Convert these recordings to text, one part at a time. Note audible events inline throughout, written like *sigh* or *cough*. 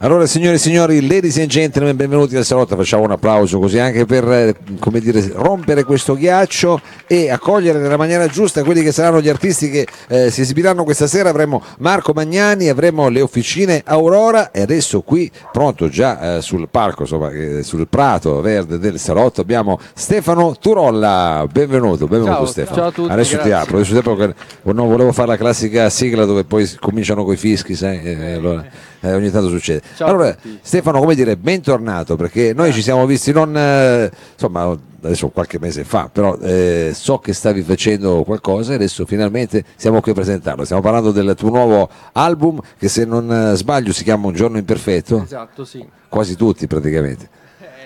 Allora, signore e signori, ladies and gentlemen, benvenuti al salotto. Facciamo un applauso così anche per eh, come dire, rompere questo ghiaccio e accogliere nella maniera giusta quelli che saranno gli artisti che eh, si esibiranno questa sera. Avremo Marco Magnani, avremo le officine Aurora e adesso qui, pronto già eh, sul palco, insomma, eh, sul prato verde del salotto, abbiamo Stefano Turolla. Benvenuto, benvenuto Ciao, Stefano. ciao a tutti, adesso ti grazie. apro, adesso ti apro non volevo fare la classica sigla dove poi cominciano coi fischi, sai? eh, allora, eh, ogni tanto succede. Ciao allora. Stefano, come dire, bentornato perché noi ci siamo visti non eh, insomma adesso qualche mese fa, però eh, so che stavi facendo qualcosa e adesso finalmente siamo qui a presentarlo. Stiamo parlando del tuo nuovo album che se non eh, sbaglio si chiama Un giorno imperfetto, Esatto, sì. quasi tutti praticamente.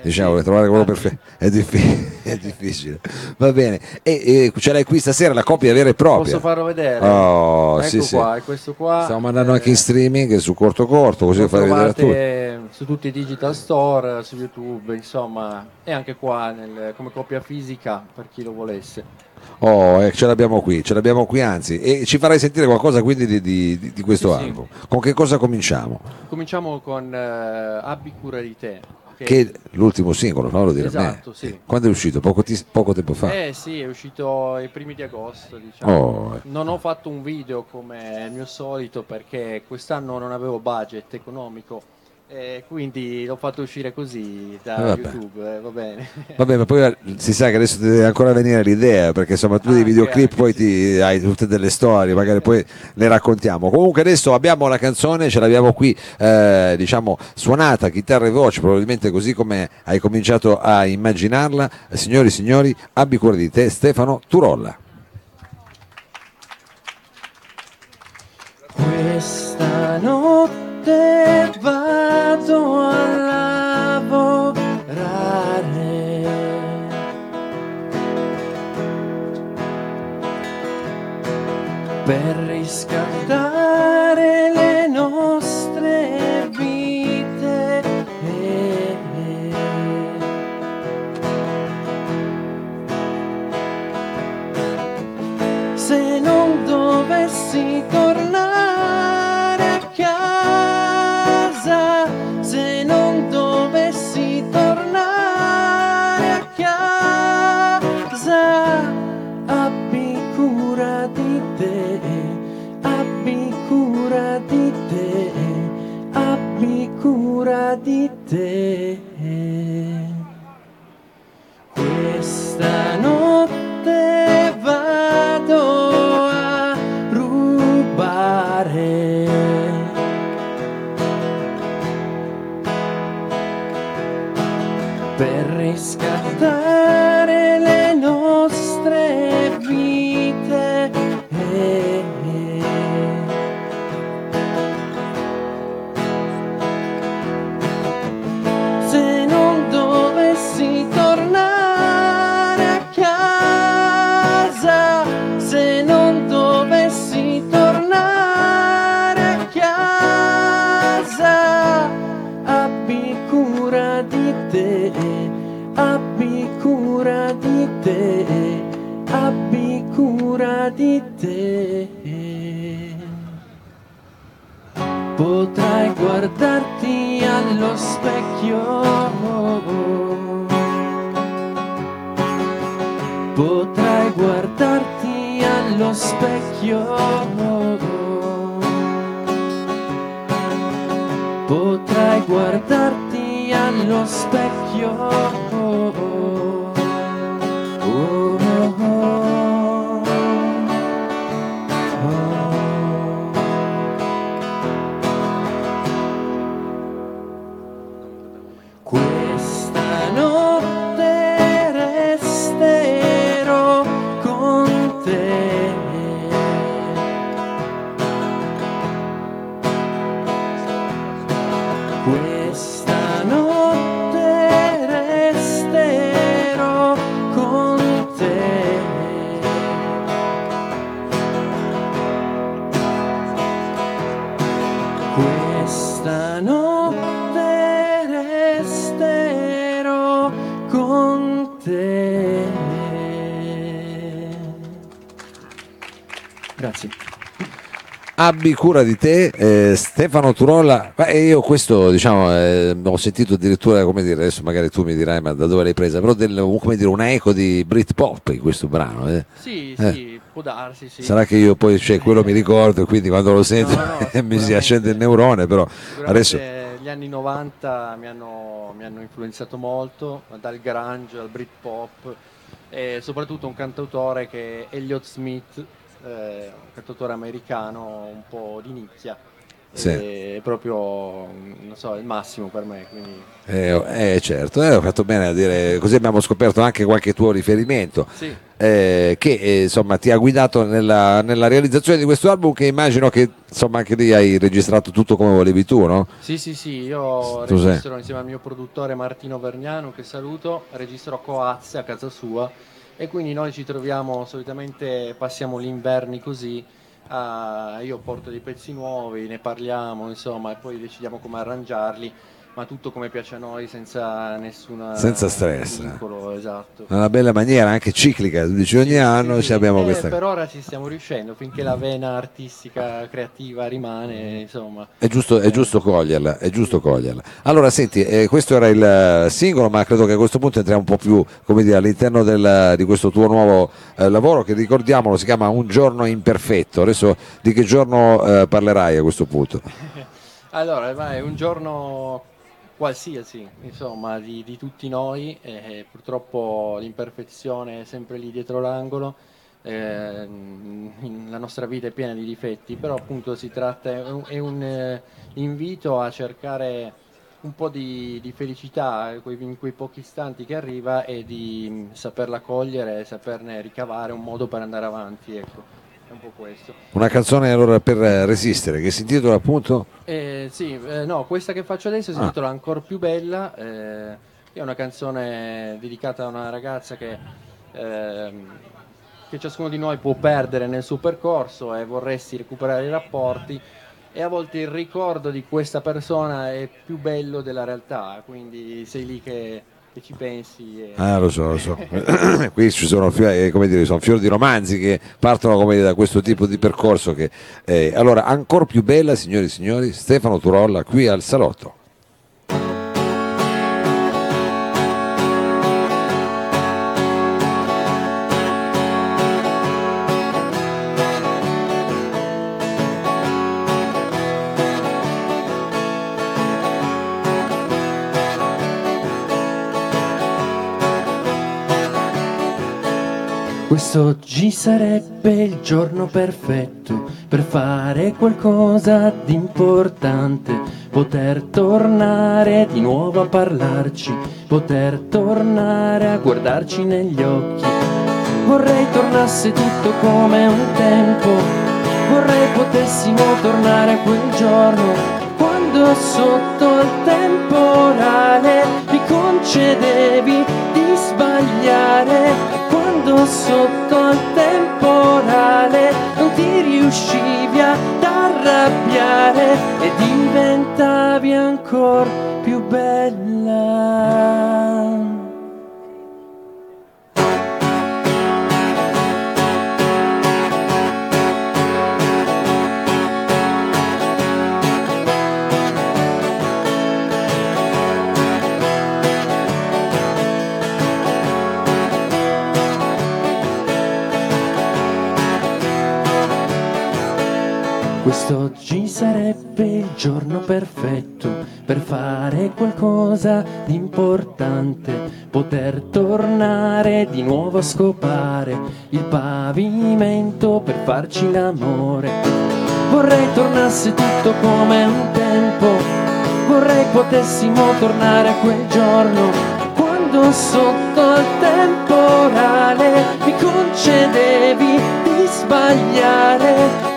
Diciamo sì, che trovare quello perfetto è, diffi- *laughs* è difficile. Va bene. E, e ce l'hai qui stasera la copia vera e propria. Posso farlo vedere? Oh, ecco sì, sì. qua, è questo qua. Stiamo mandando Eh, anche in streaming su corto corto, così fai vedere trovate su tutti i digital store, su YouTube, insomma, e anche qua nel- come copia fisica per chi lo volesse. Oh, eh, ce l'abbiamo qui, ce l'abbiamo qui anzi. E ci farai sentire qualcosa quindi di, di- di- questo Sì, sì. album. Con che cosa cominciamo? Cominciamo con eh, Abbi cura di te. Che- Che l'ultimo singolo, dire a me. Esatto, sì. Quando è uscito? Poco, ti- poco tempo fa. Eh sì, è uscito ai primi di agosto, diciamo. Oh, eh. Non ho fatto un video come il mio solito perché quest'anno non avevo budget economico e quindi l'ho fatto uscire così da Eh, vabbè. YouTube, eh, va bene. *laughs* Vabbè, ma poi eh, si sa che adesso ti deve ancora venire l'idea, perché insomma tu dei Anche, videoclip anche, poi sì. ti, hai tutte delle storie, magari poi le raccontiamo. Comunque adesso abbiamo la canzone, ce l'abbiamo qui, eh, diciamo, suonata, chitarra e voce, probabilmente così come hai cominciato a immaginarla. Eh, Signori e signori, abbi cura di te, Stefano Turolla. Questa notte vado a lavorare. Per riscaldare te, abbi cura di te, abbi cura di te. Potrai guardarti allo specchio. Potrai guardarti allo specchio. Potrai guardarti allo specchio. Questa notte resterò con te. Grazie. abbi cura di te, eh, Stefano Turolla. Ma io questo, diciamo, eh, ho sentito addirittura, come dire, adesso magari tu mi dirai ma da dove l'hai presa, però del, come dire, una eco di Britpop in questo brano. Eh. Sì, Eh. sì, può darsi, sì. Sarà che io poi, cioè, quello mi ricordo, quindi quando lo sento No, no, *laughs* mi si accende il neurone, però adesso... gli anni 90 mi hanno, mi hanno influenzato molto, dal grunge al Britpop e soprattutto un cantautore che è Elliott Smith, eh, un cantautore americano un po' di nicchia. Sì. È proprio, non so, il massimo per me. Quindi, Eh, eh, certo, eh, ho fatto bene a dire, così abbiamo scoperto anche qualche tuo riferimento. sì, eh, che eh, insomma ti ha guidato nella, nella realizzazione di questo album che immagino che insomma anche lì hai registrato tutto come volevi tu, no? sì, sì, sì, io Tu sei. registro insieme al mio produttore Martino Vergnano, che saluto, registro a Coazze a casa sua e quindi noi ci troviamo solitamente, passiamo gli inverni così, ah, io porto dei pezzi nuovi, ne parliamo insomma e poi decidiamo come arrangiarli, ma tutto come piace a noi senza nessuna Senza stress. vincolo, esatto. Una bella maniera anche ciclica, dici ogni Sì, anno sì, ci abbiamo eh, questa Per ora ci stiamo riuscendo, finché la vena artistica, creativa rimane, insomma. È giusto, è giusto coglierla, è giusto coglierla. Allora, senti, eh, questo era il eh, singolo, ma credo che a questo punto entriamo un po' più, come dire, all'interno del- di questo tuo nuovo eh, lavoro che ricordiamolo si chiama Un giorno imperfetto. Adesso di che giorno eh, parlerai a questo punto? *laughs* Allora, va, è un giorno qualsiasi, insomma, di, di tutti noi, e purtroppo l'imperfezione è sempre lì dietro l'angolo, ehm, la nostra vita è piena di difetti, però appunto si tratta, è un, è un, eh, invito a cercare un po' di, di felicità quei- in quei pochi istanti che arriva e di mm, saperla cogliere e saperne ricavare un modo per andare avanti, ecco, un po' questo. Una canzone allora per eh, resistere che si intitola appunto Eh, sì, eh, no, questa che faccio adesso si Ah. intitola Ancora più bella, eh, è una canzone dedicata a una ragazza che, ehm, che ciascuno di noi può perdere nel suo percorso e vorresti recuperare i rapporti e a volte il ricordo di questa persona è più bello della realtà, quindi sei lì che, che ci pensi. E... Ah, lo so, lo so. *coughs* Qui ci sono, eh, come dire, sono fiori di romanzi che partono dire, da questo tipo di percorso. Che, eh, allora, ancora più bella, signori e signori, Stefano Turolla qui al Salotto. Quest'oggi sarebbe il giorno perfetto per fare qualcosa di importante, poter tornare di nuovo a parlarci, poter tornare a guardarci negli occhi. Vorrei tornasse tutto come un tempo, vorrei potessimo tornare a quel giorno, quando sotto il temporale mi concedevi di sbagliare quando sotto il temporale non ti riuscivi ad arrabbiare e diventavi ancora più bella. Sarebbe il giorno perfetto per fare qualcosa di importante, poter tornare di nuovo a scopare il pavimento per farci l'amore. Vorrei tornasse tutto come un tempo, vorrei potessimo tornare a quel giorno quando sotto il temporale mi concedevi di sbagliare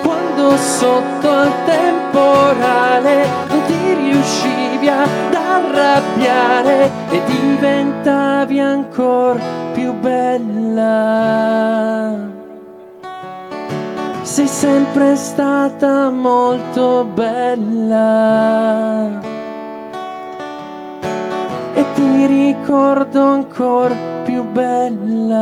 quando sotto il temporale non ti riuscivi ad arrabbiare e diventavi ancora più bella. Sei sempre stata molto bella e ti ricordo ancora più bella.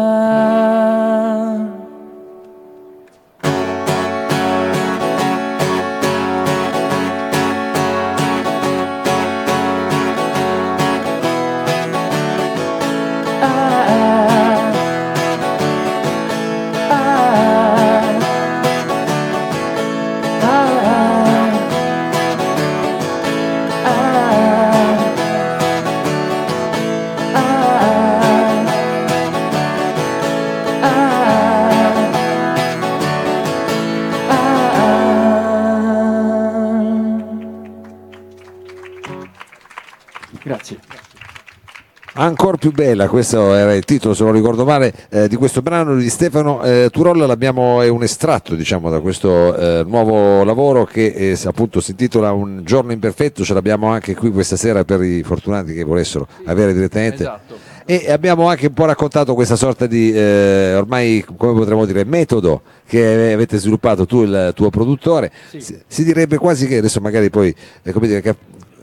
Ancora più bella, questo era il titolo, se non ricordo male, eh, di questo brano di Stefano eh, Turolla. L'abbiamo, è un estratto diciamo, da questo eh, nuovo lavoro che eh, appunto si intitola Un giorno imperfetto. Ce l'abbiamo anche qui questa sera per i fortunati che volessero avere direttamente. Esatto. E abbiamo anche un po' raccontato questa sorta di eh, ormai, come potremmo dire, metodo che avete sviluppato tu e il tuo produttore. Sì. Si, si direbbe quasi che adesso magari poi eh, come dire, che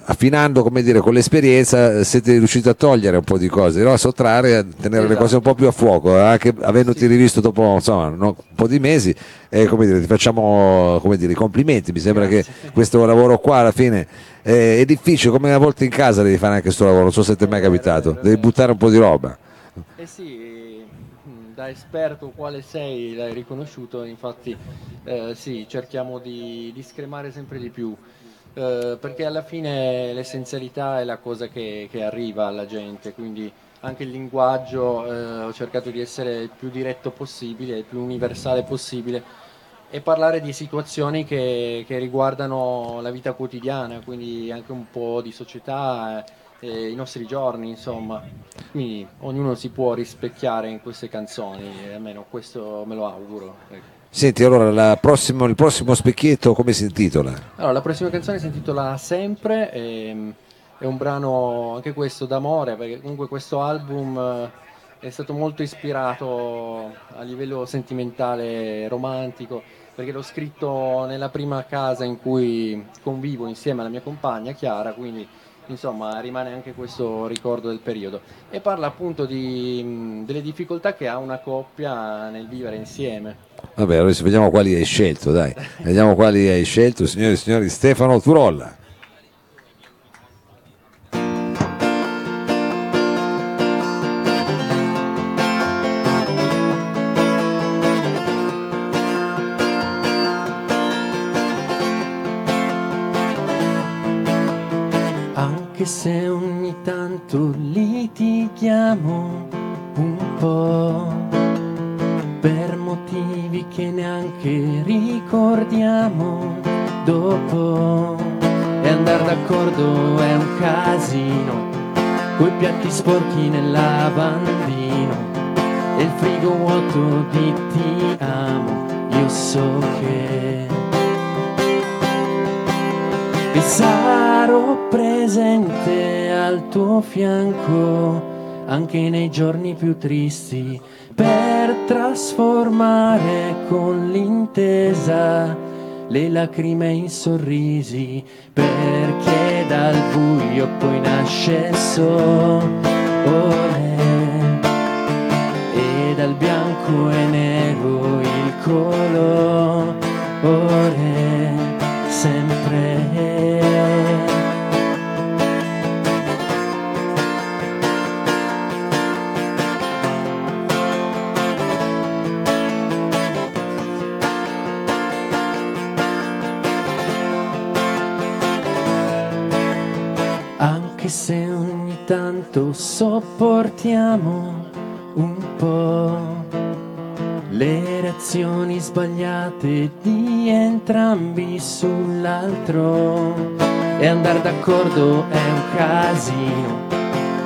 affinando come dire, con l'esperienza eh, siete riusciti a togliere un po' di cose, no? a sottrarre, a tenere le Esatto. cose un po' più a fuoco, eh, anche avendoti rivisto dopo insomma, un po' di mesi, eh, come dire, ti facciamo come dire, i complimenti, mi sembra Grazie. che questo lavoro qua alla fine eh, è difficile, come a volte in casa devi fare anche questo lavoro, non so se ti è mai vero, capitato, devi buttare un po' di roba. Eh sì, da esperto quale sei, l'hai riconosciuto, infatti eh, sì, cerchiamo di, di scremare sempre di più, eh, perché alla fine l'essenzialità è la cosa che, che arriva alla gente, quindi anche il linguaggio eh, ho cercato di essere il più diretto possibile, il più universale possibile e parlare di situazioni che, che riguardano la vita quotidiana, quindi anche un po' di società, eh, i nostri giorni, insomma. Quindi ognuno si può rispecchiare in queste canzoni, almeno questo me lo auguro. ecco. Senti, allora la prossimo- il prossimo specchietto come si intitola? Allora, la prossima canzone si intitola Sempre, ehm, è un brano anche questo d'amore, perché comunque questo album eh, è stato molto ispirato a livello sentimentale, romantico, perché l'ho scritto nella prima casa in cui convivo insieme alla mia compagna Chiara, quindi insomma rimane anche questo ricordo del periodo. E parla appunto di, delle difficoltà che ha una coppia nel vivere insieme. Vabbè, adesso vediamo quali hai scelto, dai. Vediamo quali hai scelto, signori e signori, Stefano Turolla. Anche se ogni tanto litighiamo un po' per motivi che neanche ricordiamo dopo. E andare d'accordo è un casino, coi piatti sporchi nel lavandino e il frigo vuoto di ti amo, io so che e sarò presente al tuo fianco anche nei giorni più tristi per trasformare con l'intesa le lacrime in sorrisi perché dal buio poi nasce il sole e dal bianco e nero il colore sempre. Se ogni tanto sopportiamo un po' le reazioni sbagliate di entrambi sull'altro. E andare d'accordo è un casino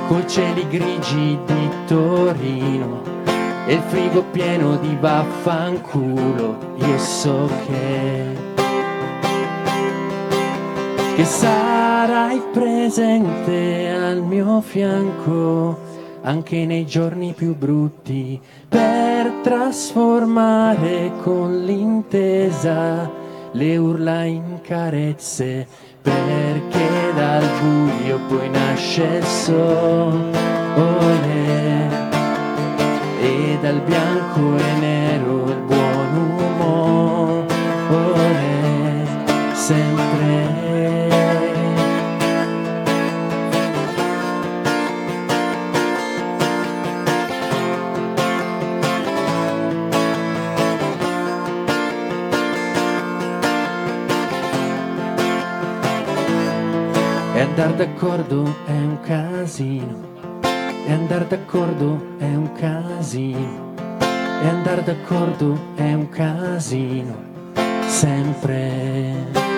coi cieli grigi di Torino e il frigo pieno di vaffanculo. Io so che che sarai presente al mio fianco anche nei giorni più brutti per trasformare con l'intesa le urla in carezze perché dal buio poi nasce il sole e dal bianco e nero il buon andare d'accordo è un casino. E andare d'accordo è un casino. E andare d'accordo è un casino. Sempre.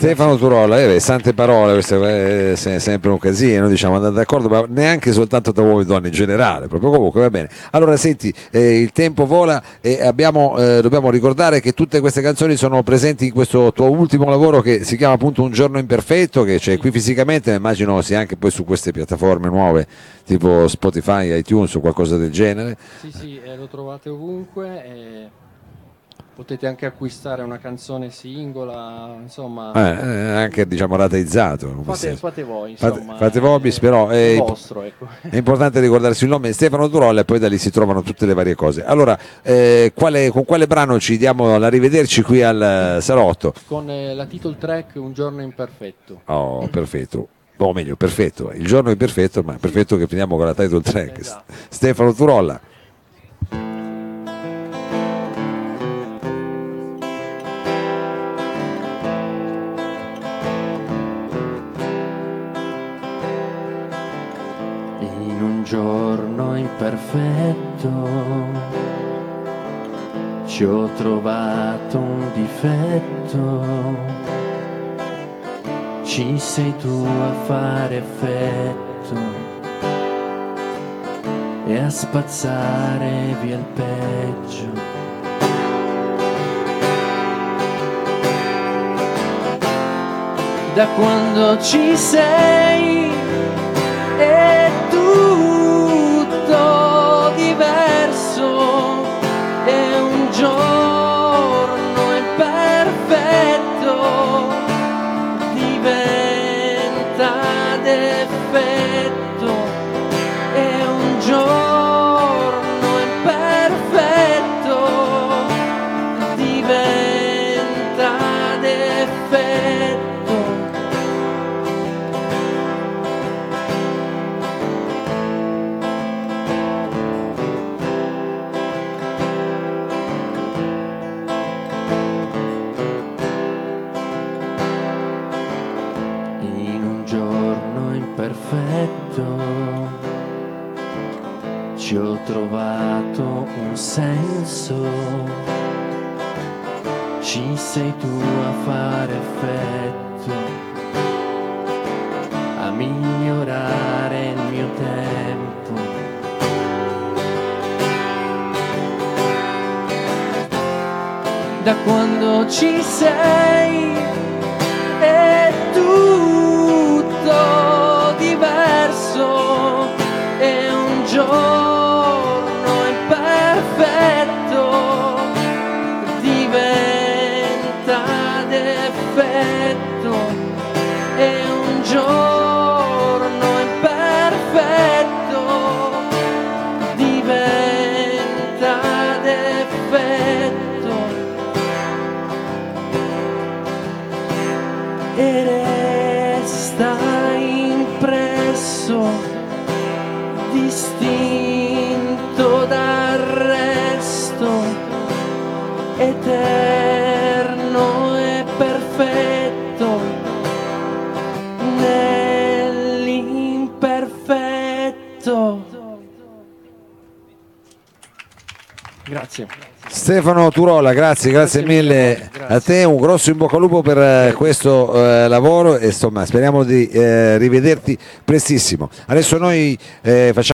Stefano Turolla, eh, sante parole, questa è sempre un casino, diciamo, andate d'accordo, ma neanche soltanto tra uomini e donne in generale, proprio comunque va bene. Allora senti, eh, il tempo vola e abbiamo, eh, dobbiamo ricordare che tutte queste canzoni sono presenti in questo tuo ultimo lavoro che si chiama appunto Un giorno imperfetto, che c'è qui fisicamente, ma immagino sia anche poi su queste piattaforme nuove tipo Spotify, iTunes o qualcosa del genere. Sì, sì, eh, lo trovate ovunque. E potete anche acquistare una canzone singola, insomma. Eh, eh anche diciamo rateizzato. Fate, fate, voi, insomma. Fate, fate voi, però è, vostro, ecco. è, importante ricordarsi il nome Stefano Durolla e poi da lì si trovano tutte le varie cose. Allora, eh, quale, con quale brano ci diamo la rivederci qui al Salotto? Con eh, la title track Un giorno imperfetto. Oh, perfetto o meglio, perfetto, il giorno è perfetto, ma perfetto che finiamo con la title track. Esatto. Stefano Turolla. Giorno imperfetto ci ho trovato un difetto ci sei tu a fare effetto e a spazzare via il peggio. Da quando ci sei Da quando ci sei E resta impresso, distinto dal resto, eterno e perfetto nell'imperfetto. Grazie. Stefano Turola, grazie, grazie, grazie mille grazie. A te, un grosso in bocca al lupo per eh, questo eh, lavoro e insomma speriamo di eh, rivederti prestissimo. Adesso noi eh, facciamo